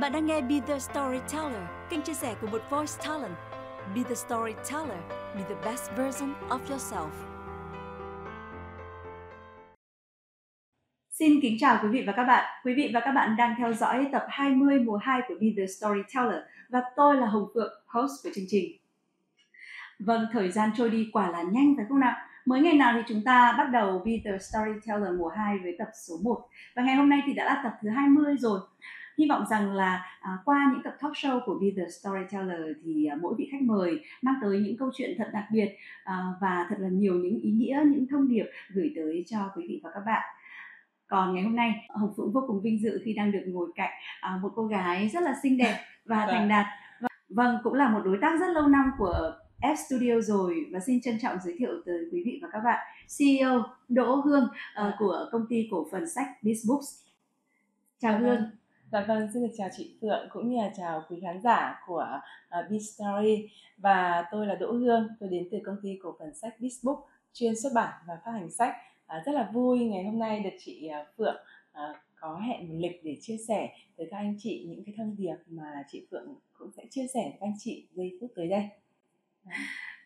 Bạn đang nghe Be The Storyteller, kênh chia sẻ của một voice talent. Be The Storyteller, be the best version of yourself. Xin kính chào quý vị và các bạn. Quý vị và các bạn đang theo dõi tập 20 mùa 2 của Be The Storyteller và tôi là Hồng Phượng, host của chương trình. Vâng, thời gian trôi đi quả là nhanh phải không nào? Mới ngày nào thì chúng ta bắt đầu Be The Storyteller mùa 2 với tập số 1 và ngày hôm nay thì đã là tập thứ 20 rồi hy vọng rằng là à, qua những tập talk show của Be the Storyteller thì à, mỗi vị khách mời mang tới những câu chuyện thật đặc biệt à, và thật là nhiều những ý nghĩa những thông điệp gửi tới cho quý vị và các bạn. Còn ngày hôm nay hồng phượng vô cùng vinh dự khi đang được ngồi cạnh à, một cô gái rất là xinh đẹp và thành đạt. Vâng cũng là một đối tác rất lâu năm của F Studio rồi và xin trân trọng giới thiệu tới quý vị và các bạn CEO Đỗ Hương uh, của công ty cổ phần sách Bizbooks. Chào Hương. Dạ vâng, xin được chào chị Phượng cũng như là chào quý khán giả của ờ, uh, B Story và tôi là Đỗ Hương, tôi đến từ công ty cổ phần sách Bizbook chuyên xuất bản và phát hành sách. Uh, rất là vui ngày hôm nay được chị uh, Phượng uh, có hẹn một lịch để chia sẻ với các anh chị những cái thông điệp mà chị Phượng cũng sẽ chia sẻ với các anh chị giây phút tới đây.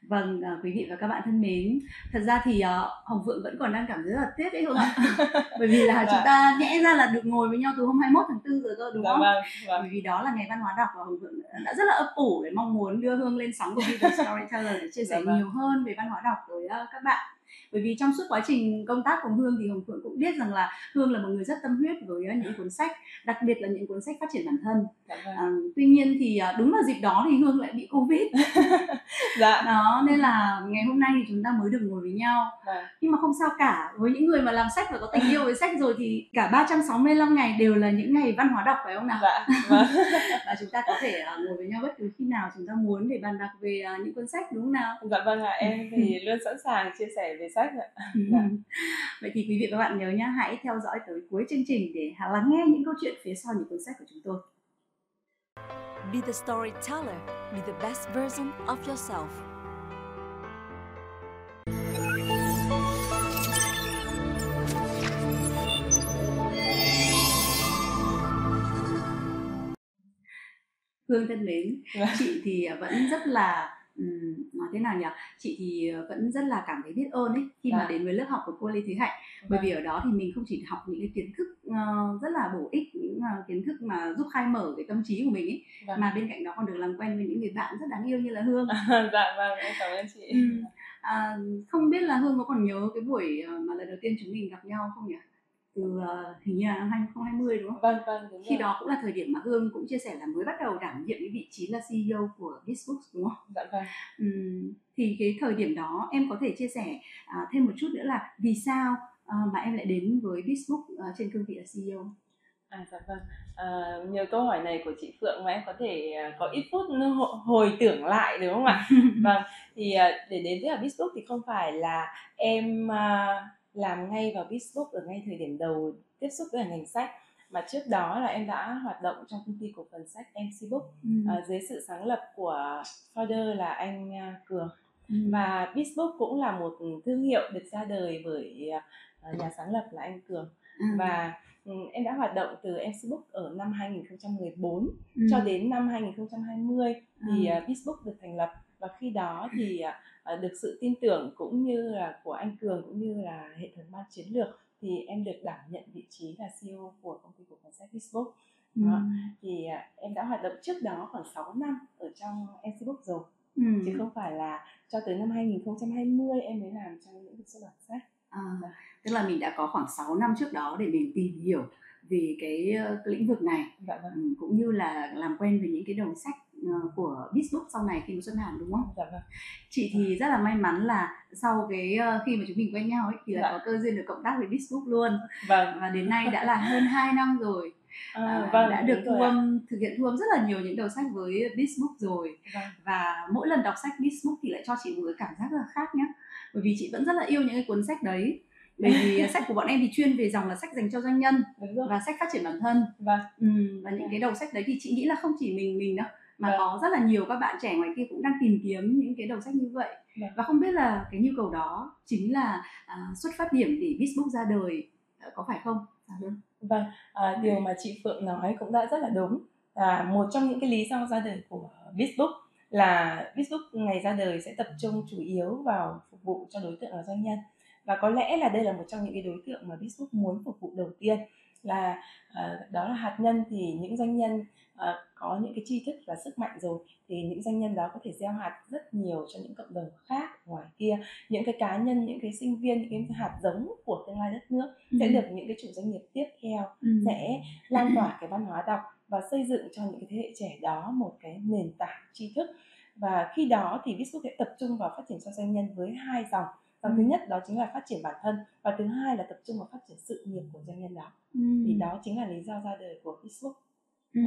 Vâng, uh, quý vị và các bạn thân mến, thật ra thì uh, Hồng Phượng vẫn còn đang cảm thấy rất là tiếc đấy không ạ? Bởi vì là chúng vâng. ta nhẽ ra là được ngồi với nhau từ hôm 21 tháng 4 rồi cơ đúng dạ không? Vâng, vâng. Bởi vì đó là ngày văn hóa đọc và Hồng Phượng đã rất là ấp ủ để mong muốn đưa Hương lên sóng của Video Storyteller để chia sẻ dạ vâng. nhiều hơn về văn hóa đọc với uh, các bạn bởi vì trong suốt quá trình công tác cùng hương thì hồng phượng cũng biết rằng là hương là một người rất tâm huyết với những cuốn sách đặc biệt là những cuốn sách phát triển bản thân à, tuy nhiên thì à, đúng vào dịp đó thì hương lại bị covid dạ. đó nên là ngày hôm nay thì chúng ta mới được ngồi với nhau dạ. nhưng mà không sao cả với những người mà làm sách và có tình yêu với sách rồi thì cả 365 ngày đều là những ngày văn hóa đọc phải không nào dạ. Vâng. và chúng ta có thể ngồi với nhau bất cứ khi nào chúng ta muốn để bàn bạc về những cuốn sách đúng không nào dạ vâng ạ em thì luôn sẵn sàng chia sẻ về sách ạ dạ. vậy thì quý vị và các bạn nhớ nhá hãy theo dõi tới cuối chương trình để lắng nghe những câu chuyện phía sau những cuốn sách của chúng tôi Be the storyteller, be the best version of yourself. Hương thân mến, chị thì vẫn rất là nói thế nào nhỉ chị thì vẫn rất là cảm thấy biết ơn ấy khi mà dạ. đến với lớp học của cô Lê Thúy Hạnh bởi vì vâng. ở đó thì mình không chỉ học những cái kiến thức uh, rất là bổ ích những uh, kiến thức mà giúp khai mở cái tâm trí của mình ấy vâng. mà bên cạnh đó còn được làm quen với những người bạn rất đáng yêu như là Hương dạ vâng em cảm ơn chị ừ. à, không biết là Hương có còn nhớ cái buổi mà lần đầu tiên chúng mình gặp nhau không nhỉ từ uh, hình như là năm 2020 đúng không? Vâng vâng đúng Khi rồi. đó cũng là thời điểm mà Hương cũng chia sẻ là mới bắt đầu đảm nhiệm cái vị trí là CEO của Bizbooks đúng không? Dạ vâng. Uhm, thì cái thời điểm đó em có thể chia sẻ uh, thêm một chút nữa là vì sao uh, mà em lại đến với Bizbook uh, trên cương vị là CEO? À dạ vâng. À, nhiều câu hỏi này của chị Phượng mà em có thể uh, có ít phút hồi tưởng lại đúng không ạ? vâng. Thì uh, để đến với Bizbook thì không phải là em uh, làm ngay vào Facebook ở ngay thời điểm đầu tiếp xúc với ngành sách mà trước đó là em đã hoạt động trong công ty cổ phần sách MC Book ừ. uh, dưới sự sáng lập của founder là anh uh, Cường ừ. và Facebook cũng là một thương hiệu được ra đời bởi uh, nhà sáng lập là anh Cường ừ. và um, em đã hoạt động từ MC Book ở năm 2014 ừ. cho đến năm 2020 thì uh, Facebook được thành lập và khi đó thì Ờ, được sự tin tưởng cũng như là của anh Cường cũng như là hệ thống ban chiến lược thì em được đảm nhận vị trí là CEO của công ty cổ phần sách Facebook. Ừ. Thì à, em đã hoạt động trước đó khoảng 6 năm ở trong Facebook rồi. Ừ. chứ không phải là cho tới năm 2020 em mới làm trong lĩnh vực xuất bản sách. À, tức là mình đã có khoảng 6 năm trước đó để mình tìm hiểu về cái, cái lĩnh vực này dạ vâng. Ừ, cũng như là làm quen với những cái đầu sách của Bizbook sau này khi mà xuất bản đúng không? Dạ vâng. Chị thì rất là may mắn là sau cái ờ, khi mà chúng mình quen nhau ấy thì là dạ. có cơ duyên được cộng tác với Bizbook luôn. Vâng. Và đến nay đã là hơn 2 năm rồi. À, à, vâng, đã được thu âm thực hiện thu âm rất là nhiều những đầu sách với Bizbook rồi vâng. và mỗi lần đọc sách Bizbook thì lại cho chị một cái cảm giác rất là khác nhé bởi vì chị vẫn rất là yêu những cái cuốn sách đấy bởi vì sách của bọn em thì chuyên về dòng là sách dành cho doanh nhân và sách phát triển bản thân vâng. ừ, và những cái đầu sách đấy thì chị nghĩ là không chỉ mình mình đâu mà vâng. có rất là nhiều các bạn trẻ ngoài kia cũng đang tìm kiếm những cái đầu sách như vậy vâng. và không biết là cái nhu cầu đó chính là à, xuất phát điểm để Facebook ra đời à, có phải không? À, vâng, à, điều mà chị Phượng nói cũng đã rất là đúng à, một trong những cái lý do ra đời của Facebook là Facebook ngày ra đời sẽ tập trung chủ yếu vào phục vụ cho đối tượng là doanh nhân và có lẽ là đây là một trong những cái đối tượng mà Facebook muốn phục vụ đầu tiên là uh, đó là hạt nhân thì những doanh nhân uh, có những cái tri thức và sức mạnh rồi thì những doanh nhân đó có thể gieo hạt rất nhiều cho những cộng đồng khác ngoài kia những cái cá nhân những cái sinh viên những cái hạt giống của tương lai đất nước ừ. sẽ được những cái chủ doanh nghiệp tiếp theo ừ. sẽ lan tỏa cái văn hóa đọc và xây dựng cho những cái thế hệ trẻ đó một cái nền tảng tri thức và khi đó thì Facebook sẽ tập trung vào phát triển cho doanh nhân với hai dòng dòng thứ nhất đó chính là phát triển bản thân và thứ hai là tập trung vào phát triển sự nghiệp của doanh nhân đó ừ. thì đó chính là lý do ra đời của Facebook Ừ.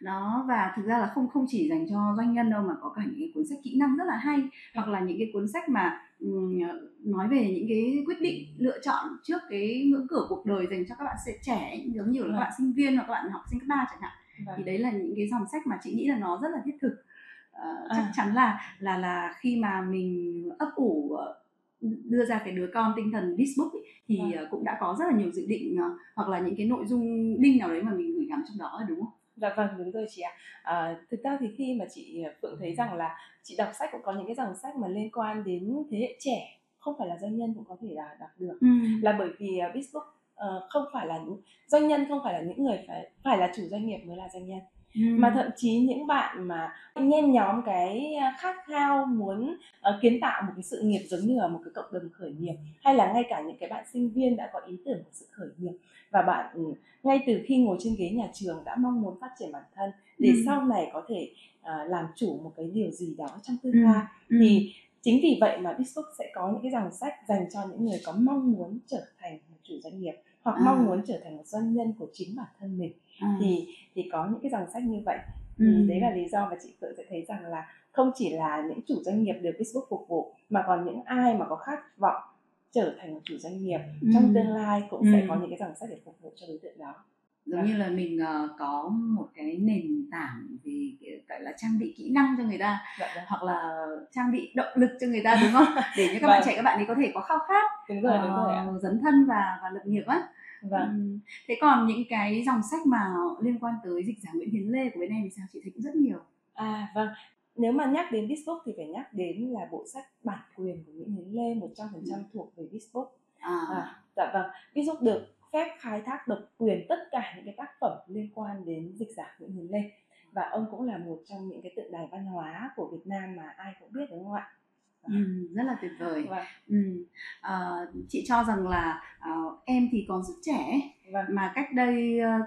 đó và thực ra là không không chỉ dành cho doanh nhân đâu mà có cả những cái cuốn sách kỹ năng rất là hay hoặc là những cái cuốn sách mà um, nói về những cái quyết định lựa chọn trước cái ngưỡng cửa cuộc đời dành cho các bạn trẻ giống như là các bạn sinh viên hoặc các bạn học sinh cấp ba chẳng hạn vâng. thì đấy là những cái dòng sách mà chị nghĩ là nó rất là thiết thực uh, chắc à. chắn là là là khi mà mình ấp ủ đưa ra cái đứa con tinh thần Facebook ấy, thì à. cũng đã có rất là nhiều dự định uh, hoặc là những cái nội dung link nào đấy mà mình gửi gắm trong đó đúng không? Dạ vâng đúng rồi chị ạ. À, thực ra thì khi mà chị Phượng thấy rằng là chị đọc sách cũng có những cái dòng sách mà liên quan đến thế hệ trẻ không phải là doanh nhân cũng có thể là đọc được ừ. là bởi vì Facebook uh, không phải là những doanh nhân không phải là những người phải phải là chủ doanh nghiệp mới là doanh nhân mà thậm chí những bạn mà nhen nhóm cái khát khao muốn uh, kiến tạo một cái sự nghiệp giống như là một cái cộng đồng khởi nghiệp hay là ngay cả những cái bạn sinh viên đã có ý tưởng của sự khởi nghiệp và bạn ừ, ngay từ khi ngồi trên ghế nhà trường đã mong muốn phát triển bản thân để ừ. sau này có thể uh, làm chủ một cái điều gì đó trong tương lai ừ. thì chính vì vậy mà Facebook sẽ có những cái dòng sách dành cho những người có mong muốn trở thành một chủ doanh nghiệp hoặc à. mong muốn trở thành một doanh nhân của chính bản thân mình à. thì thì có những cái dòng sách như vậy thì ừ. đấy là lý do mà chị Phượng sẽ thấy rằng là không chỉ là những chủ doanh nghiệp được Facebook phục vụ mà còn những ai mà có khát vọng trở thành một chủ doanh nghiệp ừ. trong tương lai cũng ừ. sẽ có những cái dòng sách để phục vụ cho đối tượng đó giống như là mình uh, có một cái nền tảng về gọi là trang bị kỹ năng cho người ta dạ, dạ. hoặc là trang bị động lực cho người ta đúng không để cho các bạn vâng. trẻ các bạn ấy có thể có khao khát đúng rồi, uh, đúng rồi ờ, dấn thân và và lập nghiệp á vâng. thế còn những cái dòng sách mà liên quan tới dịch giả Nguyễn Hiến Lê của bên em thì sao? Chị thấy cũng rất nhiều. À vâng. Nếu mà nhắc đến Facebook thì phải nhắc đến là bộ sách bản quyền của Nguyễn Hiến Lê 100% ừ. thuộc về Facebook à. à dạ vâng. Facebook được phép khai thác độc quyền tất cả những cái tác phẩm liên quan đến dịch giả Nguyễn Hiến Lê. Và ông cũng là một trong những cái tượng đài văn hóa của Việt Nam mà ai cũng biết đúng không ạ? Ừ, rất là tuyệt vời. Vâng. Ừ. À, chị cho rằng là uh, em thì còn rất trẻ vâng. mà cách đây uh,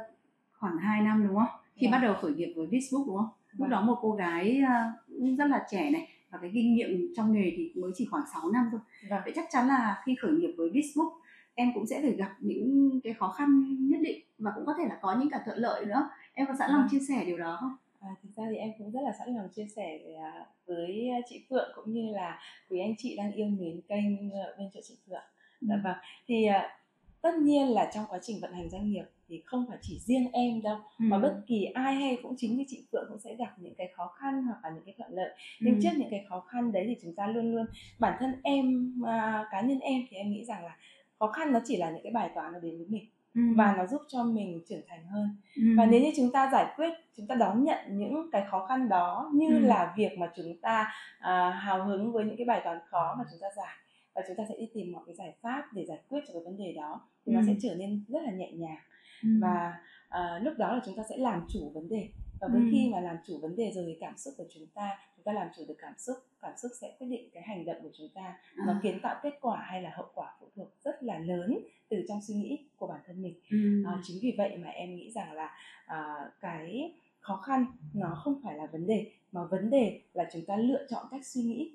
khoảng 2 năm đúng không? Khi vâng. bắt đầu khởi nghiệp với Facebook đúng không? Lúc vâng. đó một cô gái uh, rất là trẻ này và cái kinh nghiệm trong nghề thì mới chỉ khoảng 6 năm thôi. Vâng. Vậy chắc chắn là khi khởi nghiệp với Facebook em cũng sẽ phải gặp những cái khó khăn nhất định và cũng có thể là có những cả thuận lợi nữa em có sẵn lòng chia sẻ điều đó không À, thực ra thì em cũng rất là sẵn lòng chia sẻ với, à, với chị Phượng cũng như là quý anh chị đang yêu mến kênh ờ, bên chỗ chị Phượng. Dạ ừ. vâng. Thì à, tất nhiên là trong quá trình vận hành doanh nghiệp thì không phải chỉ riêng em đâu ừ. mà bất kỳ ai hay cũng chính như chị Phượng cũng sẽ gặp những cái khó khăn hoặc là những cái thuận lợi. Nhưng ừ. trước những cái khó khăn đấy thì chúng ta luôn luôn bản thân em à, cá nhân em thì em nghĩ rằng là khó khăn nó chỉ là những cái bài toán nó đến với mình ừ. và nó giúp cho mình trưởng thành hơn ừ. và nếu như chúng ta giải quyết chúng ta đón nhận những cái khó khăn đó như ừ. là việc mà chúng ta à, hào hứng với những cái bài toán khó mà chúng ta giải và chúng ta sẽ đi tìm mọi cái giải pháp để giải quyết cho cái vấn đề đó thì ừ. nó sẽ trở nên rất là nhẹ nhàng ừ. và à, lúc đó là chúng ta sẽ làm chủ vấn đề và với ừ. khi mà làm chủ vấn đề rồi thì cảm xúc của chúng ta chúng ta làm chủ được cảm xúc cảm xúc sẽ quyết định cái hành động của chúng ta à. nó kiến tạo kết quả hay là hậu quả phụ thuộc rất là lớn từ trong suy nghĩ của bản thân mình ừ. à, chính vì vậy mà em nghĩ rằng là à, cái khó khăn nó không phải là vấn đề mà vấn đề là chúng ta lựa chọn cách suy nghĩ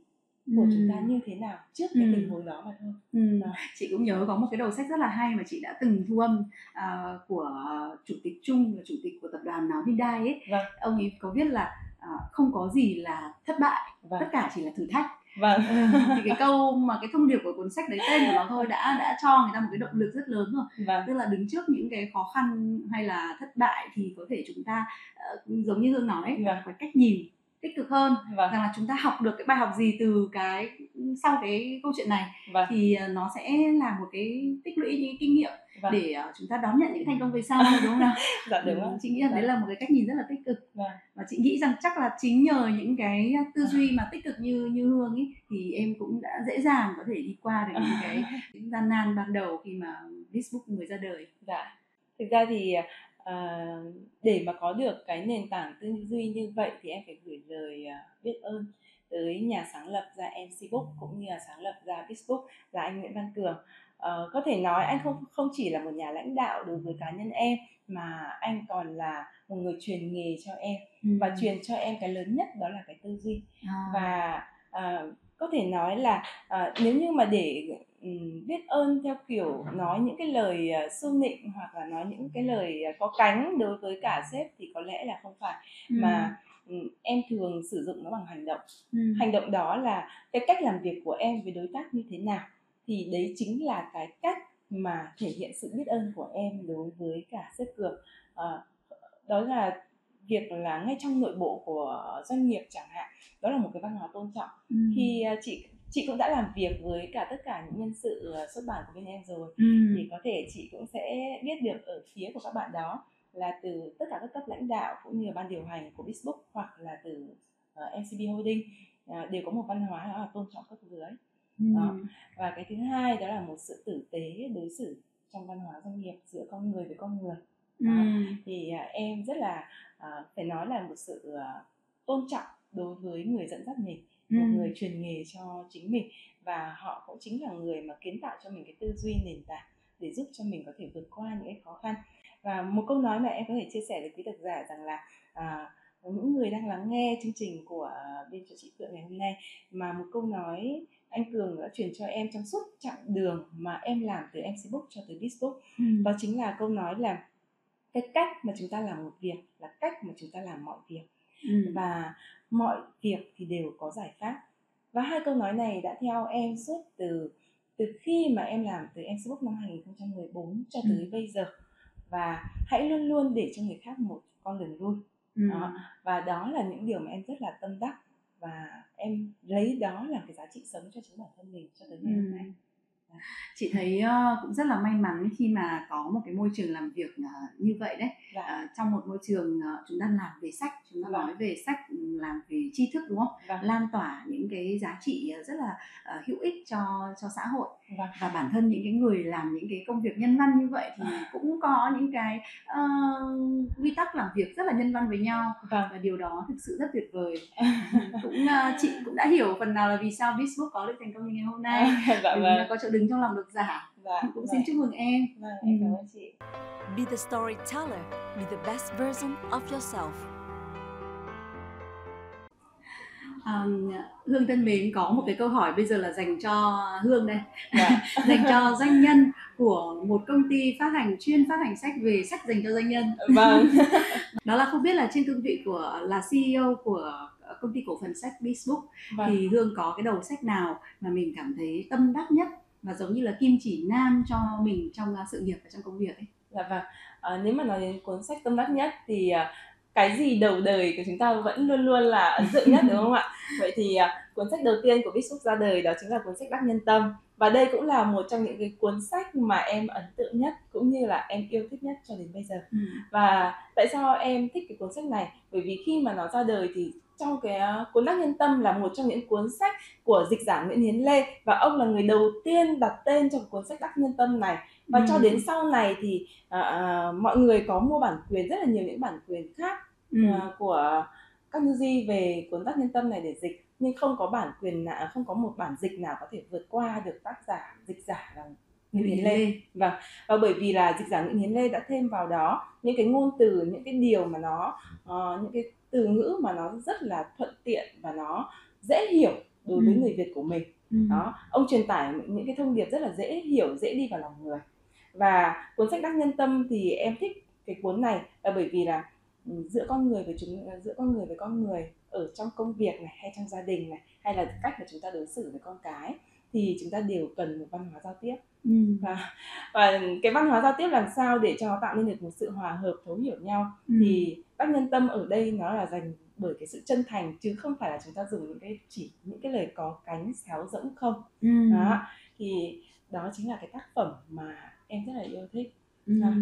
của ừ. chúng ta như thế nào trước cái ừ. tình huống đó mà thôi. Ừ. Chị cũng nhớ có một cái đầu sách rất là hay mà chị đã từng thu âm uh, của chủ tịch Trung là chủ tịch của tập đoàn nào Hyundai ấy. Vâng. Ông ấy có viết là uh, không có gì là thất bại, vâng. tất cả chỉ là thử thách. Vâng. thì cái câu mà cái thông điệp của cuốn sách đấy tên của nó thôi đã đã cho người ta một cái động lực rất lớn rồi. Vâng. Tức là đứng trước những cái khó khăn hay là thất bại thì có thể chúng ta uh, giống như Hương nói vâng. phải cách nhìn tích cực hơn vâng. rằng là chúng ta học được cái bài học gì từ cái sau cái câu chuyện này vâng. thì ờ, nó sẽ là một cái tích lũy những kinh nghiệm vâng. để ờ, chúng ta đón nhận những thành công về sau đúng không nào? Dạ đúng Ừ, ạ. chị nghĩ là đấy Vâng. là một cái cách nhìn rất là tích cực. Vâng. Và chị nghĩ rằng chắc là chính nhờ những cái tư duy mà tích cực như như hương ấy thì em cũng đã dễ dàng có thể đi qua được những cái những gian nan ban đầu khi mà Facebook mới ra đời. Dạ. Thực ra thì à, để mà có được cái nền tảng tư duy như vậy thì em phải gửi lời à, biết ơn tới nhà sáng lập ra MCBook cũng như là sáng lập ra Facebook là anh Nguyễn Văn Cường. Ờ, có thể nói anh không không chỉ là một nhà lãnh đạo đối với cá nhân em mà anh còn là một người truyền nghề cho em và truyền cho em cái lớn nhất đó là cái tư duy. À, và à, có thể nói là à, nếu như mà để biết ơn theo kiểu nói những cái lời à, su nịnh hoặc là nói những cái lời à, có cánh đối với cả sếp thì có lẽ là không phải. Ừ, mà ừm, em thường sử dụng nó bằng hành động. Ừ, hành động đó là cái cách làm việc của em với đối tác như thế nào thì đấy chính là cái cách mà thể hiện sự biết ơn của em đối với cả sếp cường. Ờ, đó là việc là ngay trong nội bộ của doanh nghiệp chẳng hạn đó là một cái văn hóa tôn trọng. Ừ, khi à, chị chị cũng đã làm việc với cả tất cả những nhân sự à, xuất bản của bên em rồi. Ừ, thì có thể chị cũng sẽ biết được ở phía của các bạn đó là từ tất cả các cấp lãnh đạo cũng như là ban điều hành của Facebook hoặc là từ uh, MCB Holding à, đều có một văn hóa đó là tôn trọng cấp dưới ừ, đó. và cái thứ hai đó là một sự tử tế đối xử trong văn hóa doanh nghiệp giữa con người với con người. Ừ, thì à, em rất là à, phải nói là một sự à, tôn trọng đối với người dẫn dắt mình một người truyền nghề cho chính mình và họ cũng chính là người mà kiến tạo cho mình cái tư duy nền tảng để giúp cho mình có thể vượt qua những cái khó khăn. Và một câu nói mà em có thể chia sẻ với quý độc giả rằng là à, những người đang lắng nghe chương trình của bên cho chị Phượng ngày hôm nay mà một câu nói anh Cường đã truyền cho em trong suốt chặng đường mà em làm từ MC Book cho tới Bizbook ừ, đó chính là câu nói là cái cách mà chúng ta làm một việc là cách mà chúng ta làm mọi việc ừ, và mọi việc thì đều có giải pháp. Và hai câu nói này đã theo em suốt từ từ khi mà em làm từ em Facebook năm 2014 cho tới Ừ. bây giờ. Và hãy luôn luôn để cho người khác một con đường lui. Ừ. đó. và đó là những điều mà em rất là tâm đắc. Và em lấy đó làm cái giá trị sống cho chính bản thân mình cho tới ngày hôm nay. Chị thấy ờ, cũng rất là may mắn khi mà có một cái môi trường làm việc ờ, như vậy đấy. Dạ. Ờ, trong một môi trường ờ, chúng ta làm về sách chúng ta Vâng. nói về sách ừ, làm về tri thức đúng không? Vâng. Lan tỏa những cái giá trị ờ, rất là ờ, hữu ích cho cho xã hội. Vâng. Và bản thân những cái người làm những cái công việc nhân văn như vậy thì cũng có những cái ờ, quy tắc làm việc rất là nhân văn với nhau. Vâng. Và điều đó thực sự rất tuyệt vời. Cũng ờ, chị cũng đã hiểu phần nào là vì sao Facebook có được thành công như ngày hôm nay. Dạ nó vâng. có chỗ đứng trong lòng độc giả. Dạ cũng xin chúc mừng em. Vâng em cảm Ừ. ơn chị. Be the storyteller. Be the best version of yourself. À, Hương thân mến có một cái câu hỏi bây giờ là dành cho Hương đây. Dạ. Dành cho doanh nhân của một công ty phát hành chuyên phát hành sách về sách dành cho doanh nhân. Vâng. Đó là không biết là trên cương vị của là CEO của công ty cổ phần sách Facebook vâng. thì Hương có cái đầu sách nào mà mình cảm thấy tâm đắc nhất và giống như là kim chỉ nam cho mình trong uh, sự nghiệp và trong công việc ấy? Dạ vâng, à, nếu mà nói đến cuốn sách tâm đắc nhất thì à, cái gì đầu đời của chúng ta vẫn luôn luôn là ấn tượng nhất đúng không ạ? Vậy thì à, cuốn sách đầu tiên của Big Book ra đời đó chính là cuốn sách Đắc Nhân Tâm và đây cũng là một trong những cái cuốn sách mà em ấn tượng nhất cũng như là em yêu thích nhất cho đến bây giờ. ừ. Và tại sao em thích cái cuốn sách này? Bởi vì khi mà nó ra đời thì trong cái uh, cuốn Đắc Nhân Tâm là một trong những cuốn sách của dịch giả Nguyễn Hiến Lê và ông là người đầu tiên đặt tên cho cuốn sách Đắc Nhân Tâm này và Ừ. cho đến sau này thì à, à, mọi người có mua bản quyền rất là nhiều những bản quyền khác Ừ. à, của các tư duy về cuốn Đắc Nhân Tâm này để dịch nhưng không có bản quyền nào không có một bản dịch nào có thể vượt qua được tác giả dịch giả là Nguyễn Hiến Lê và bởi vì là dịch giả Nguyễn Hiến Lê đã thêm vào đó những cái ngôn từ những cái điều mà nó ờ, những cái từ ngữ mà nó rất là thuận tiện và nó dễ hiểu đối với Ừ. người Việt của mình Ừ. đó ông truyền tải những cái thông điệp rất là dễ hiểu dễ đi vào lòng người và cuốn sách đắc nhân tâm thì em thích cái cuốn này là bởi vì là ừ, giữa con người với chúng giữa con người với con người ở trong công việc này hay trong gia đình này hay là cách mà chúng ta đối xử với con cái thì chúng ta đều cần một văn hóa giao tiếp ừ. và và cái văn hóa giao tiếp làm sao để cho nó tạo nên được một sự hòa hợp thấu hiểu nhau Ừ. thì bác nhân tâm ở đây nó là dành bởi cái sự chân thành chứ không phải là chúng ta dùng những cái chỉ những cái lời có cánh xéo rỗng không Ừ. đó thì đó chính là cái tác phẩm mà em rất là yêu thích Ừ. À.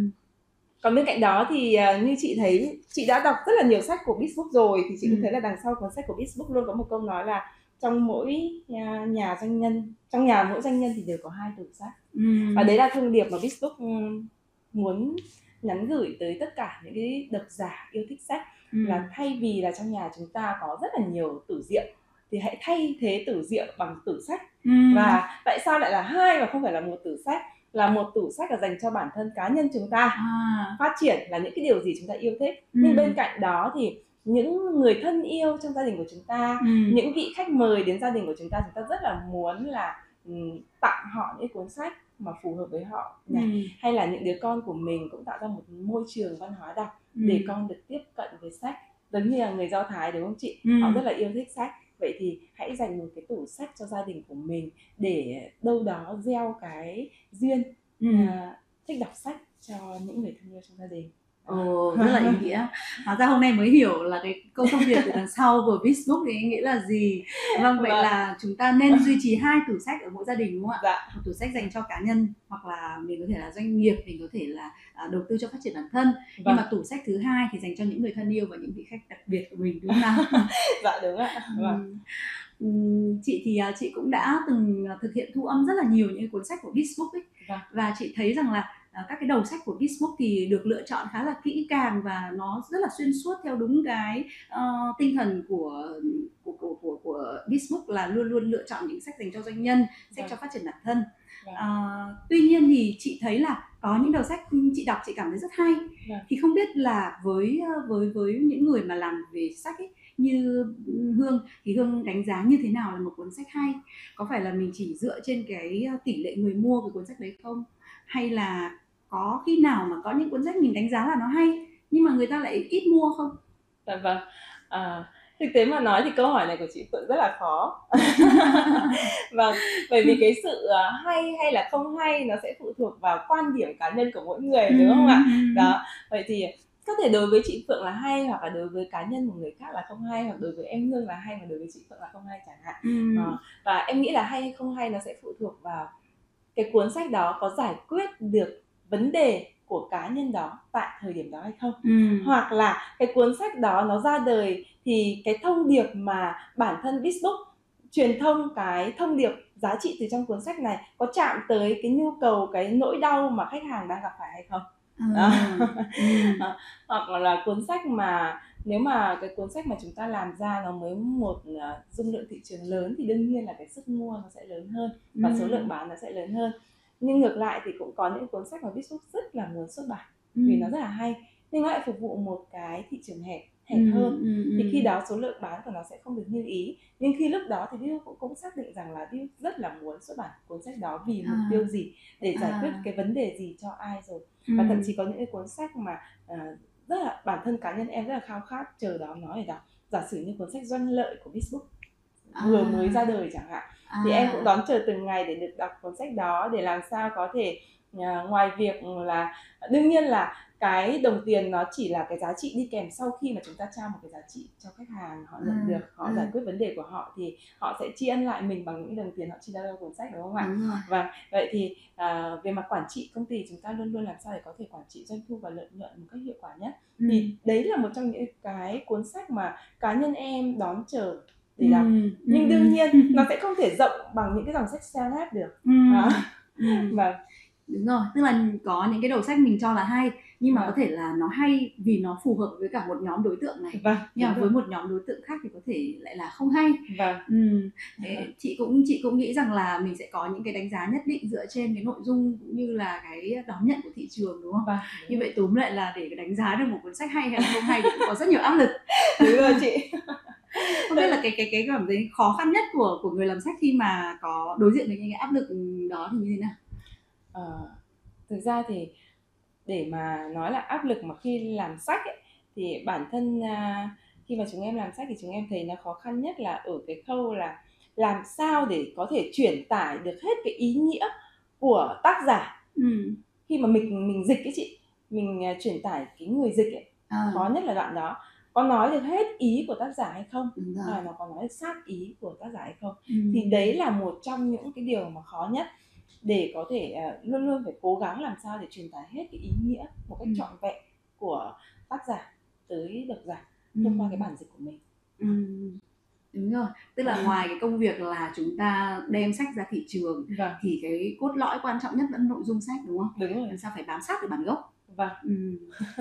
còn bên cạnh đó thì à, như chị thấy chị đã đọc rất là nhiều sách của Beach Book rồi thì chị cũng Ừ. thấy là đằng sau cuốn sách của Beach Book luôn có một câu nói là trong mỗi nhà, nhà doanh nhân trong nhà mỗi doanh nhân thì đều có hai tủ sách Ừ. và đấy là thông điệp mà Beach Book ừm, muốn nhắn gửi tới tất cả những cái độc giả yêu thích sách Ừ. là thay vì là trong nhà chúng ta có rất là nhiều tủ rượu thì hãy thay thế tủ rượu bằng tủ sách Ừ. và tại sao lại là hai và không phải là một tủ sách là một tủ sách là dành cho bản thân cá nhân chúng ta à. phát triển là những cái điều gì chúng ta yêu thích Ừ. nhưng bên cạnh đó thì những người thân yêu trong gia đình của chúng ta Ừ. những vị khách mời đến gia đình của chúng ta chúng ta rất là muốn là ừm, tặng họ những cuốn sách mà phù hợp với họ Ừ. này. hay là những đứa con của mình cũng tạo ra một môi trường văn hóa đọc để Ừ. con được tiếp cận với sách giống như là người do thái đúng không chị Ừ. họ rất là yêu thích sách vậy thì hãy dành một cái tủ sách cho gia đình của mình để đâu đó gieo cái duyên Ừ. à, thích đọc sách cho những người thân yêu trong gia đình Ồ, rất là ý nghĩa. Hóa ra hôm nay mới hiểu là cái câu thông điệp từ đằng sau của Facebook thì nghĩa là gì. Vâng, vậy Vâng. là chúng ta nên duy trì hai tủ sách ở mỗi gia đình đúng không ạ? dạ Một tủ sách dành cho cá nhân hoặc là mình có thể là doanh nghiệp, mình có thể là à, đầu tư cho phát triển bản thân. Nhưng vâng mà tủ sách thứ hai thì dành cho những người thân yêu và những vị khách đặc biệt của mình đúng không nào? dạ đúng ạ vâng chị thì à, chị cũng đã từng à, thực hiện thu âm rất là nhiều những cuốn sách của Beachbook ấy Vâng. và chị thấy rằng là các cái đầu sách của Beachbook thì được lựa chọn khá là kỹ càng và nó rất là xuyên suốt theo đúng cái ờ, tinh thần của của của của, của Beachbook là luôn luôn lựa chọn những sách dành cho doanh nhân, sách Vâng. cho phát triển bản thân. Vâng. À, tuy nhiên thì chị thấy là có những đầu sách chị đọc chị cảm thấy rất hay Vâng. thì không biết là với ờ, với với những người mà làm về sách ấy, như Hương thì Hương đánh giá như thế nào là một cuốn sách hay có phải là mình chỉ dựa trên cái ờ, tỷ lệ người mua của cuốn sách đấy không hay là có khi nào mà có những cuốn sách mình đánh giá là nó hay nhưng mà người ta lại ít mua không Dạ vâng. À, thực tế mà nói thì câu hỏi này của chị Phượng rất là khó. vâng, bởi vì cái sự à, hay hay là không hay nó sẽ phụ thuộc vào quan điểm cá nhân của mỗi người đúng không ạ? Ừm. Đó, vậy thì có thể đối với chị Phượng là hay hoặc là đối với cá nhân một người khác là không hay hoặc đối với em Hương là hay và đối với chị Phượng là không hay chẳng hạn. Ờ, và em nghĩ là hay hay không hay nó sẽ phụ thuộc vào cái cuốn sách đó có giải quyết được vấn đề của cá nhân đó tại thời điểm đó hay không Ừm. hoặc là cái cuốn sách đó nó ra đời thì cái thông điệp mà bản thân Bizbook truyền thông cái thông điệp giá trị từ trong cuốn sách này có chạm tới cái nhu cầu cái nỗi đau mà khách hàng đang gặp phải hay không À. Ừm. hoặc là cuốn sách mà nếu mà cái cuốn sách mà chúng ta làm ra nó mới một à, dung lượng thị trường lớn thì đương nhiên là cái sức mua nó sẽ lớn hơn và số Ừm. lượng bán nó sẽ lớn hơn nhưng ngược lại thì cũng có những cuốn sách mà Bizbook rất là muốn xuất bản vì nó rất là hay nhưng nó lại phục vụ một cái thị trường hẹp hẹp Ừm, hơn ừm, thì ừm. khi đó số lượng bán của nó sẽ không được như ý nhưng khi lúc đó thì Bill cũng, cũng xác định rằng là Bill rất là muốn xuất bản cuốn sách đó vì mục À. tiêu gì để giải À. quyết cái vấn đề gì cho ai rồi và thậm chí có những cái cuốn sách mà à, rất là bản thân cá nhân em rất là khao khát chờ đó nói để đọc giả sử như cuốn sách doanh lợi của Facebook vừa À. mới ra đời chẳng hạn thì À. em cũng đón chờ từng ngày để được đọc cuốn sách đó để làm sao có thể à, ngoài việc là đương nhiên là cái đồng tiền nó chỉ là cái giá trị đi kèm sau khi mà chúng ta trao một cái giá trị cho khách hàng họ nhận Ừ, được họ ừ. giải quyết vấn đề của họ thì họ sẽ tri ân lại mình bằng những đồng tiền họ chi ra cho cuốn sách đúng không ạ Đúng rồi. Vâng, vậy thì à, về mặt quản trị công ty chúng ta luôn luôn làm sao để có thể quản trị doanh thu và lợi nhuận một cách hiệu quả nhất Ừm. thì đấy là một trong những cái cuốn sách mà cá nhân em đón chờ để đọc Ừm, nhưng đương nhiên nó sẽ không thể rộng bằng những cái dòng sách self-help được. Ừm. Đó. Ừm. và đúng rồi tức là có những cái đầu sách mình cho là hay nhưng mà Vâng. có thể là nó hay vì nó phù hợp với cả một nhóm đối tượng này. Vâng nhưng mà đúng với một nhóm đối tượng khác thì có thể lại là không hay. Vâng. Ừ. Thế chị cũng chị cũng nghĩ rằng là mình sẽ có những cái đánh giá nhất định dựa trên cái nội dung cũng như là cái đón nhận của thị trường đúng không? Vâng như vậy túm lại là để đánh giá được một cuốn sách hay hay không hay thì cũng có rất nhiều áp lực. Đúng rồi chị không biết là cái cái cái cảm thấy khó khăn nhất của của người làm sách khi mà có đối diện với những cái áp lực đó thì như thế nào? Ờ, thực ra thì để mà nói là áp lực mà khi làm sách ấy, thì bản thân à, khi mà chúng em làm sách thì chúng em thấy nó khó khăn nhất là ở cái khâu là làm sao để có thể truyền tải được hết cái ý nghĩa của tác giả. Ừ. khi mà mình mình dịch cái chị mình à, truyền tải cái người dịch ấy à, khó nhất là đoạn đó có nói được hết ý của tác giả hay không và nó có nói sát ý của tác giả hay không Ừ. thì đấy là một trong những cái điều mà khó nhất để có thể à, luôn luôn phải cố gắng làm sao để truyền tải hết cái ý nghĩa một cách Ừ. trọn vẹn của tác giả tới độc giả Ừ. thông qua cái bản dịch của mình Ừ. đúng rồi tức là Ừ. ngoài cái công việc là chúng ta đem sách ra thị trường vâng thì cái cốt lõi quan trọng nhất vẫn nội dung sách đúng không đúng rồi làm sao phải bám sát được bản gốc vâng. Ừ.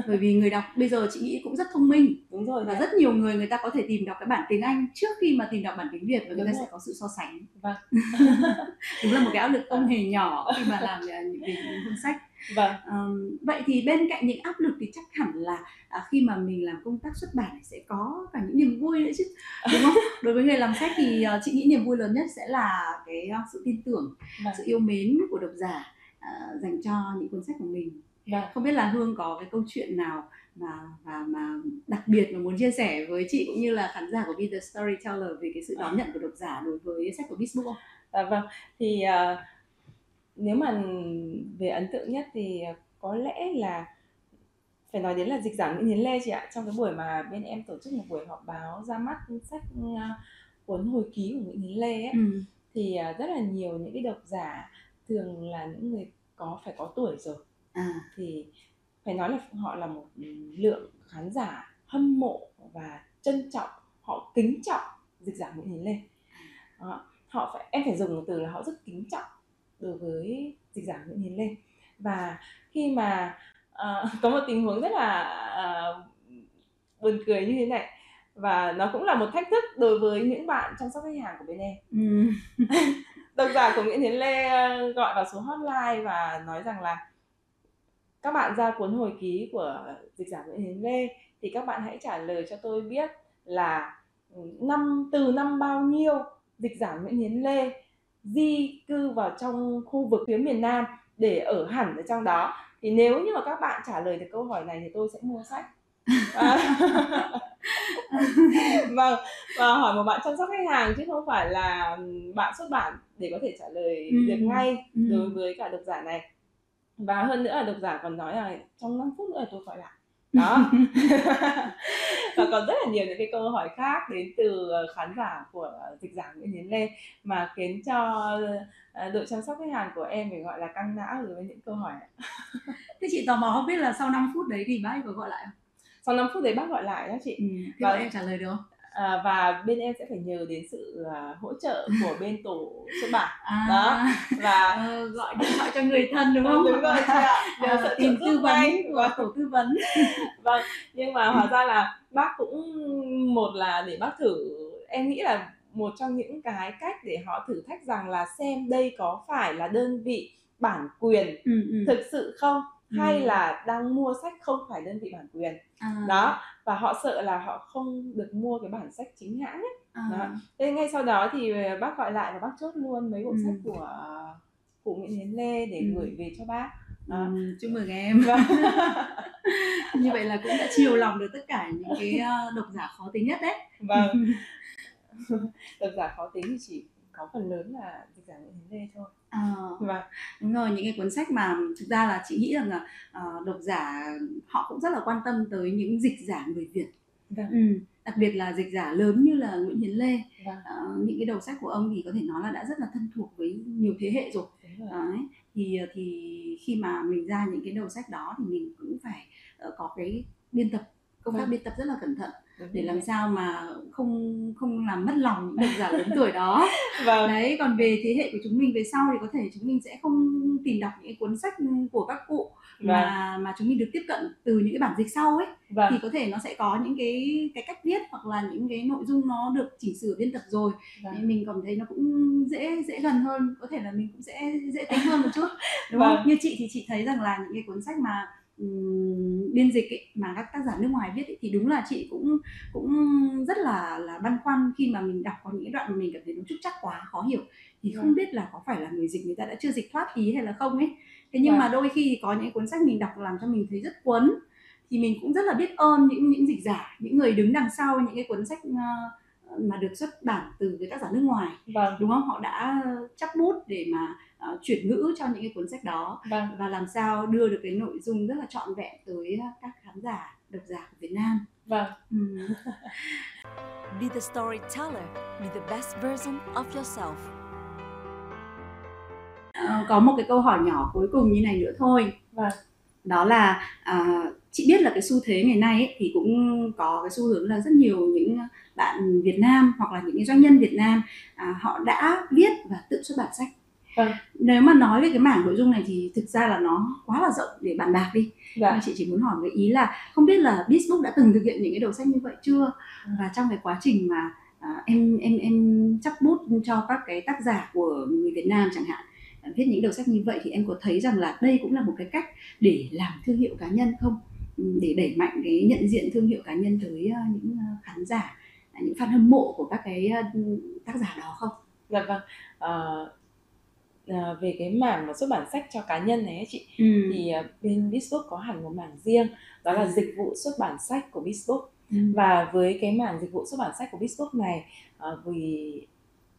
bởi vì người đọc bây giờ chị nghĩ cũng rất thông minh. Đúng rồi và đấy. rất nhiều người người ta có thể tìm đọc cái bản tiếng Anh trước khi mà tìm đọc bản tiếng Việt và người ta sẽ có sự so sánh. Vâng. đúng là một cái áp lực không hề nhỏ khi mà làm à, những cuốn sách. Vâng. Ờm, vậy thì bên cạnh những áp lực thì chắc hẳn là à, khi mà mình làm công tác xuất bản sẽ có cả những niềm vui nữa chứ đúng không? Đối với người làm sách thì à, chị nghĩ niềm vui lớn nhất sẽ là cái à, sự tin tưởng vâng. sự yêu mến của độc giả à, dành cho những cuốn sách của mình vâng không biết là hương có cái câu chuyện nào mà mà mà đặc biệt mà muốn chia sẻ với chị cũng như là khán giả của Be the Storyteller về cái sự đón nhận của độc giả đối với sách của Bizbook không? À, vâng. Thì à, nếu mà về ấn tượng nhất thì có lẽ là phải nói đến là dịch giả Nguyễn Hiến Lê chị ạ. Trong cái buổi mà bên em tổ chức một buổi họp báo ra mắt sách à, cuốn hồi ký của Nguyễn Hiến Lê ấy Ừ. thì à, rất là nhiều những cái độc giả thường là những người có phải có tuổi rồi À, thì phải nói là họ là một lượng khán giả hâm mộ và trân trọng họ kính trọng dịch giả Nguyễn Hiến Lê Đó. họ phải em phải dùng một từ là họ rất kính trọng đối với dịch giả Nguyễn Hiến Lê và khi mà ờ, có một tình huống rất là ờ, buồn cười như thế này và nó cũng là một thách thức đối với những bạn chăm sóc khách hàng của bên em ừ. độc giả của Nguyễn Hiến Lê ờ, gọi vào số hotline và nói rằng là các bạn ra cuốn hồi ký của dịch giả Nguyễn Hiến Lê thì các bạn hãy trả lời cho tôi biết là ừ, năm từ năm bao nhiêu dịch giả Nguyễn Hiến Lê di cư vào trong khu vực phía miền Nam để ở hẳn ở trong đó thì nếu như mà các bạn trả lời được câu hỏi này thì tôi sẽ mua sách À. vâng và hỏi một bạn chăm sóc khách hàng chứ không phải là bạn xuất bản để có thể trả lời Ừ. được ngay Ừ. đối với cả độc giả này và hơn nữa là độc giả còn nói là trong 5 phút nữa tôi gọi lại đó và còn rất là nhiều những cái câu hỏi khác đến từ khán giả của dịch giả Nguyễn Hiến Lê mà khiến cho ờ, đội chăm sóc khách hàng của em phải gọi là căng não đối với những câu hỏi Thế chị tò mò không biết là sau 5 phút đấy thì bác ấy có gọi lại không? sau 5 phút đấy bác gọi lại đó chị Ừ. Thế bọn em trả lời được không? À, và bên em sẽ phải nhờ đến sự à, hỗ trợ của bên tổ xuất bản À, Đó. và ờ, gọi điện thoại cho người thân đúng không? đúng rồi chị ạ nhờ À, sự tìm tư vấn ngay. của tổ tư vấn. vâng nhưng mà hóa ra là bác cũng một là để bác thử em nghĩ là một trong những cái cách để họ thử thách rằng là xem đây có phải là đơn vị bản quyền Ừ, ừ. thực sự không hay Ừ. là đang mua sách không phải đơn vị bản quyền À, đó và họ sợ là họ không được mua cái bản sách chính hãng ấy. à, Đó. Thế ngay sau đó thì bác gọi lại và bác chốt luôn mấy bộ Ừ. sách của cụ Nguyễn Hiến Lê để Ừ. gửi về cho bác Đó. ừ, chúc mừng em. Vâng. Như vậy là cũng đã chiều lòng được tất cả những cái ờ, độc giả khó tính nhất đấy. vâng độc giả khó tính thì chỉ có phần lớn là dịch giả Nguyễn Hiến Lê thôi À, vâng đúng rồi những cái cuốn sách mà thực ra là chị nghĩ rằng là ờ, độc giả họ cũng rất là quan tâm tới những dịch giả người Việt vâng ừ. đặc biệt là dịch giả lớn như là Nguyễn Hiến Lê vâng Ờ, những cái đầu sách của ông thì có thể nói là đã rất là thân thuộc với nhiều thế hệ rồi đúng rồi Đấy. thì thì khi mà mình ra những cái đầu sách đó thì mình cũng phải ờ, có cái biên tập công tác Vâng. biên tập rất là cẩn thận để làm sao mà không không làm mất lòng những độc giả lớn tuổi đó. Vâng. Đấy còn về thế hệ của chúng mình về sau thì có thể chúng mình sẽ không tìm đọc những cuốn sách của các cụ mà mà chúng mình được tiếp cận từ những cái bản dịch sau ấy. Vâng. Thì có thể nó sẽ có những cái cái cách viết hoặc là những cái nội dung nó được chỉnh sửa biên tập rồi. Vâng. Nên mình cảm thấy nó cũng dễ dễ gần hơn. Có thể là mình cũng sẽ dễ tính hơn một chút đúng Vâng. không như chị thì chị thấy rằng là những cái cuốn sách mà ừm, biên dịch ấy, mà các tác giả nước ngoài viết ấy, thì đúng là chị cũng cũng rất là là băn khoăn khi mà mình đọc có những đoạn mà mình cảm thấy nó trúc chắc quá khó hiểu. Thì không Vâng. biết là có phải là người dịch người ta đã chưa dịch thoát ý hay là không ấy. Thế nhưng Vâng. mà đôi khi có những cuốn sách mình đọc làm cho mình thấy rất cuốn. Thì mình cũng rất là biết ơn những những dịch giả những người đứng đằng sau những cái cuốn sách ờ, mà được xuất bản từ cái tác giả nước ngoài. Vâng. Đúng không? Họ đã chấp bút để mà uh, chuyển ngữ cho những cái cuốn sách đó vâng và làm sao đưa được cái nội dung rất là trọn vẹn tới các khán giả độc giả của Việt Nam vâng ừ. Be the storyteller, be the best version of yourself. Ờ, có một cái câu hỏi nhỏ cuối cùng như này nữa thôi Vâng. đó là à, chị biết là cái xu thế ngày nay ấy, thì cũng có cái xu hướng là rất nhiều những bạn Việt Nam hoặc là những doanh nhân Việt Nam à, họ đã viết và tự xuất bản sách Vâng. nếu mà nói về cái mảng nội dung này thì thực ra là nó quá là rộng để bàn bạc đi. Dạ. Chị chỉ muốn hỏi cái ý là không biết là Bizbook đã từng thực hiện những cái đầu sách như vậy chưa? Ừ. và trong cái quá trình mà à, em em em chấp bút cho các cái tác giả của người Việt Nam chẳng hạn à, viết những đầu sách như vậy thì em có thấy rằng là đây cũng là một cái cách để làm thương hiệu cá nhân không? Ừ, để đẩy mạnh cái nhận diện thương hiệu cá nhân tới à, những à, khán giả những fan hâm mộ của các cái tác giả đó không? Dạ vâng. Ờ, à, về cái mảng mà xuất bản sách cho cá nhân này ấy chị ừ. thì à, bên Bizbook có hẳn một mảng riêng đó là À. dịch vụ xuất bản sách của Bizbook Ừ. và với cái mảng dịch vụ xuất bản sách của Bizbook này à, vì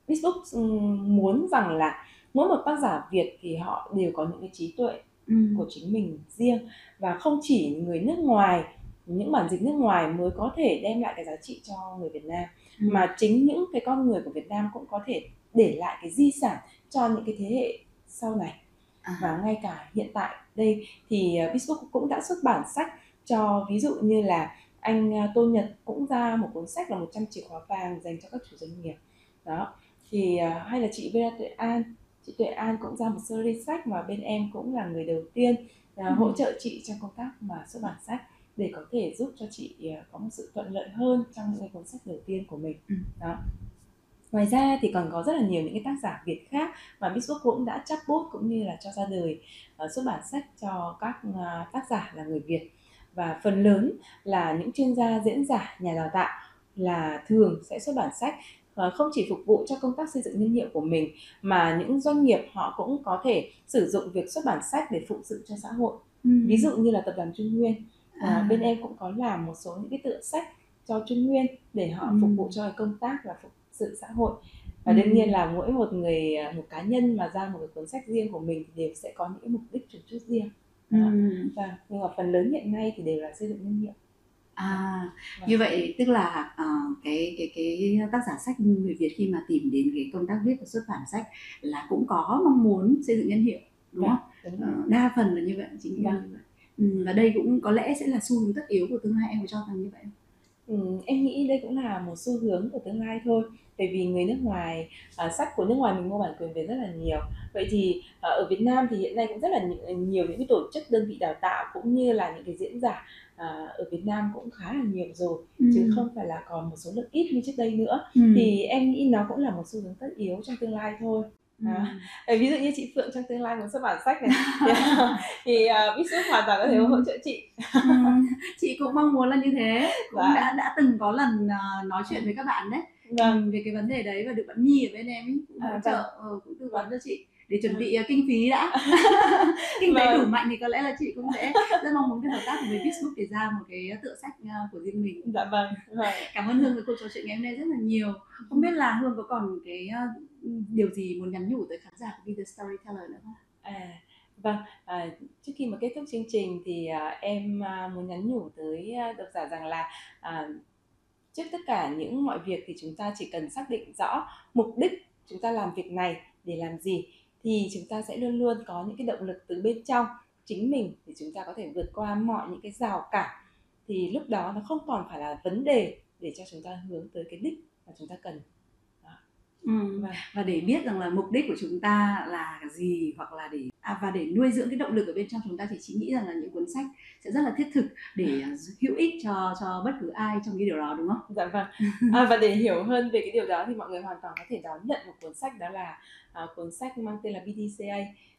Bizbook ừm, muốn rằng là mỗi một tác giả Việt thì họ đều có những cái trí tuệ Ừ. của chính mình riêng và không chỉ người nước ngoài những bản dịch nước ngoài mới có thể đem lại cái giá trị cho người Việt Nam Ừ. mà chính những cái con người của Việt Nam cũng có thể để lại cái di sản cho những cái thế hệ sau này À. và ngay cả hiện tại đây thì uh, Bizbook cũng đã xuất bản sách cho ví dụ như là anh uh, Tô Nhật cũng ra một cuốn sách là 100 chìa khóa vàng dành cho các chủ doanh nghiệp đó thì uh, hay là chị Vera Tuệ An chị Tuệ An cũng ra một series sách mà bên em cũng là người đầu tiên Ừ. hỗ trợ chị trong công tác mà xuất bản sách để có thể giúp cho chị có một sự thuận lợi hơn trong những cái cuốn sách đầu tiên của mình Ừ. đó ngoài ra thì còn có rất là nhiều những cái tác giả Việt khác mà Bizbook cũng đã chắt bút cũng như là cho ra đời uh, xuất bản sách cho các uh, tác giả là người Việt và phần lớn là những chuyên gia diễn giả nhà đào tạo là thường sẽ xuất bản sách uh, không chỉ phục vụ cho công tác xây dựng thương hiệu của mình mà những doanh nghiệp họ cũng có thể sử dụng việc xuất bản sách để phụng sự cho xã hội Ừ. ví dụ như là tập đoàn Trung Nguyên à, À. bên em cũng có làm một số những cái tựa sách cho Trung Nguyên để họ Ừ. phục vụ cho công tác là phục sự xã hội và đương nhiên là mỗi một người à, một cá nhân mà ra một cái cuốn sách riêng của mình thì đều sẽ có những cái mục đích chủ chút riêng Ừ. và nhưng mà phần lớn hiện nay thì đều là xây dựng thương hiệu À, Vâng. như vậy tức là ờ, cái cái cái tác giả sách người Việt khi mà tìm đến cái công tác viết và xuất bản sách là cũng có mong muốn xây dựng nhân hiệu đúng Vâng. không? đúng rồi. đa phần là như vậy, chính là Vâng. như vậy. Ừ, và đây cũng có lẽ sẽ là xu hướng tất yếu của tương lai em có cho rằng như vậy không? Ừ, em nghĩ đây cũng là một xu hướng của tương lai thôi bởi vì người nước ngoài à, sách của nước ngoài mình mua bản quyền về rất là nhiều vậy thì à, ở Việt Nam thì hiện nay cũng rất là nhiều, nhiều những cái tổ chức đơn vị đào tạo cũng như là những cái diễn giả à, ở Việt Nam cũng khá là nhiều rồi chứ không phải là còn một số lượng ít như trước đây nữa Ừ. thì em nghĩ nó cũng là một xu hướng tất yếu trong tương lai thôi Ừ. à. Ví dụ như chị Phượng trong tương lai muốn xuất bản sách này thì, uh, Bishop hoàn toàn có thể Ừ. hỗ trợ chị Ừ, chị cũng mong muốn là như thế cũng Dạ. đã đã từng có lần ờ, nói chuyện với các bạn đấy vâng ừ, về cái vấn đề đấy và được bạn Nhi ở bên em ấy cũng À, hỗ vâng. trợ ờ, cũng tư vấn cho chị để chuẩn bị ờ, kinh phí đã. Kinh tế Vâng. đủ mạnh thì có lẽ là chị cũng sẽ rất mong muốn được hợp tác với Facebook để ra một cái tựa sách ờ, của riêng mình. Dạ vâng vâng. Cảm ơn Hương với cuộc trò chuyện ngày hôm nay rất là nhiều. Không biết là Hương có còn cái điều gì muốn nhắn nhủ tới khán giả của Be The Storyteller nữa không? À, vâng, à, trước khi mà kết thúc chương trình thì à, em à, muốn nhắn nhủ tới à, độc giả rằng là à, trước tất cả những mọi việc thì chúng ta chỉ cần xác định rõ mục đích chúng ta làm việc này để làm gì thì chúng ta sẽ luôn luôn có những cái động lực từ bên trong chính mình để chúng ta có thể vượt qua mọi những cái rào cản thì lúc đó nó không còn phải là vấn đề để cho chúng ta hướng tới cái đích mà chúng ta cần. Ừ. Vâng. và để biết rằng là mục đích của chúng ta là gì hoặc là để à, và để nuôi dưỡng cái động lực ở bên trong chúng ta thì chị nghĩ rằng là những cuốn sách sẽ rất là thiết thực để à, hữu ích cho cho bất cứ ai trong cái điều đó đúng không? Dạ vâng. À, và để hiểu hơn về cái điều đó thì mọi người hoàn toàn có thể đón nhận một cuốn sách đó là à, cuốn sách mang tên là BDCA.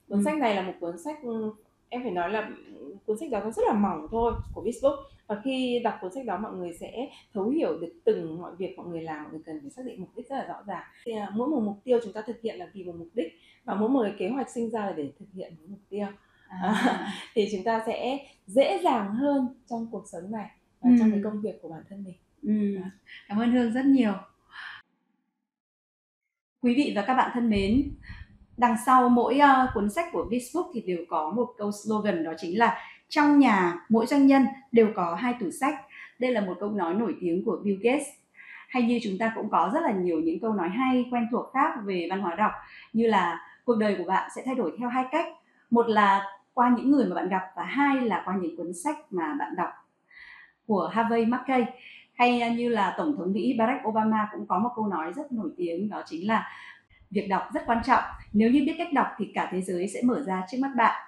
Cuốn Ừ. sách này là một cuốn sách ừ, em phải nói là ừ, cuốn sách đó nó rất là mỏng thôi của Facebook và khi đọc cuốn sách đó mọi người sẽ thấu hiểu được từng mọi việc mọi người làm mọi người cần phải xác định mục đích rất là rõ ràng thì, à, mỗi một mục tiêu chúng ta thực hiện là vì một mục đích và mỗi một kế hoạch sinh ra là để thực hiện một mục tiêu À, thì chúng ta sẽ dễ dàng hơn trong cuộc sống này và trong Ừ. cái công việc của bản thân mình ừ. Cảm ơn Hương rất nhiều. Quý vị và các bạn thân mến, đằng sau mỗi uh, cuốn sách của Facebook thì đều có một câu slogan đó chính là trong nhà mỗi doanh nhân đều có hai tủ sách. Đây là một câu nói nổi tiếng của Bill Gates. Hay như chúng ta cũng có rất là nhiều những câu nói hay quen thuộc khác về văn hóa đọc như là cuộc đời của bạn sẽ thay đổi theo hai cách. Một là qua những người mà bạn gặp và hai là qua những cuốn sách mà bạn đọc của Harvey Mackay hay ờ, như là tổng thống Mỹ Barack Obama cũng có một câu nói rất nổi tiếng đó chính là việc đọc rất quan trọng. Nếu như biết cách đọc thì cả thế giới sẽ mở ra trước mắt bạn.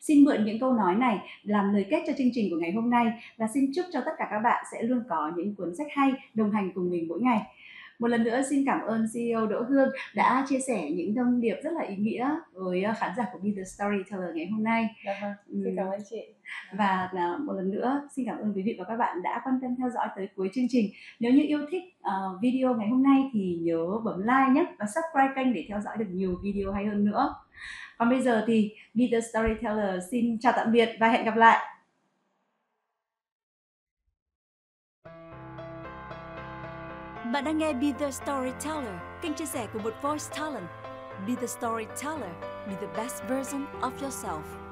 Xin mượn những câu nói này làm lời kết cho chương trình của ngày hôm nay và xin chúc cho tất cả các bạn sẽ luôn có những cuốn sách hay đồng hành cùng mình mỗi ngày một lần nữa xin cảm ơn CEO Đỗ Hương đã chia sẻ những thông điệp rất là ý nghĩa với ờ, khán giả của Be The Storyteller ngày hôm nay. Dạ vâng, xin cảm ơn chị. Và ờ, một lần nữa xin cảm ơn quý vị và các bạn đã quan tâm theo dõi tới cuối chương trình. Nếu như yêu thích uh, video ngày hôm nay thì nhớ bấm like nhé và subscribe kênh để theo dõi được nhiều video hay hơn nữa. Còn bây giờ thì Be The Storyteller xin chào tạm biệt và hẹn gặp lại. Bạn đang nghe Be The Storyteller, kênh chia sẻ của một voice talent. Be The Storyteller, be the best version of yourself.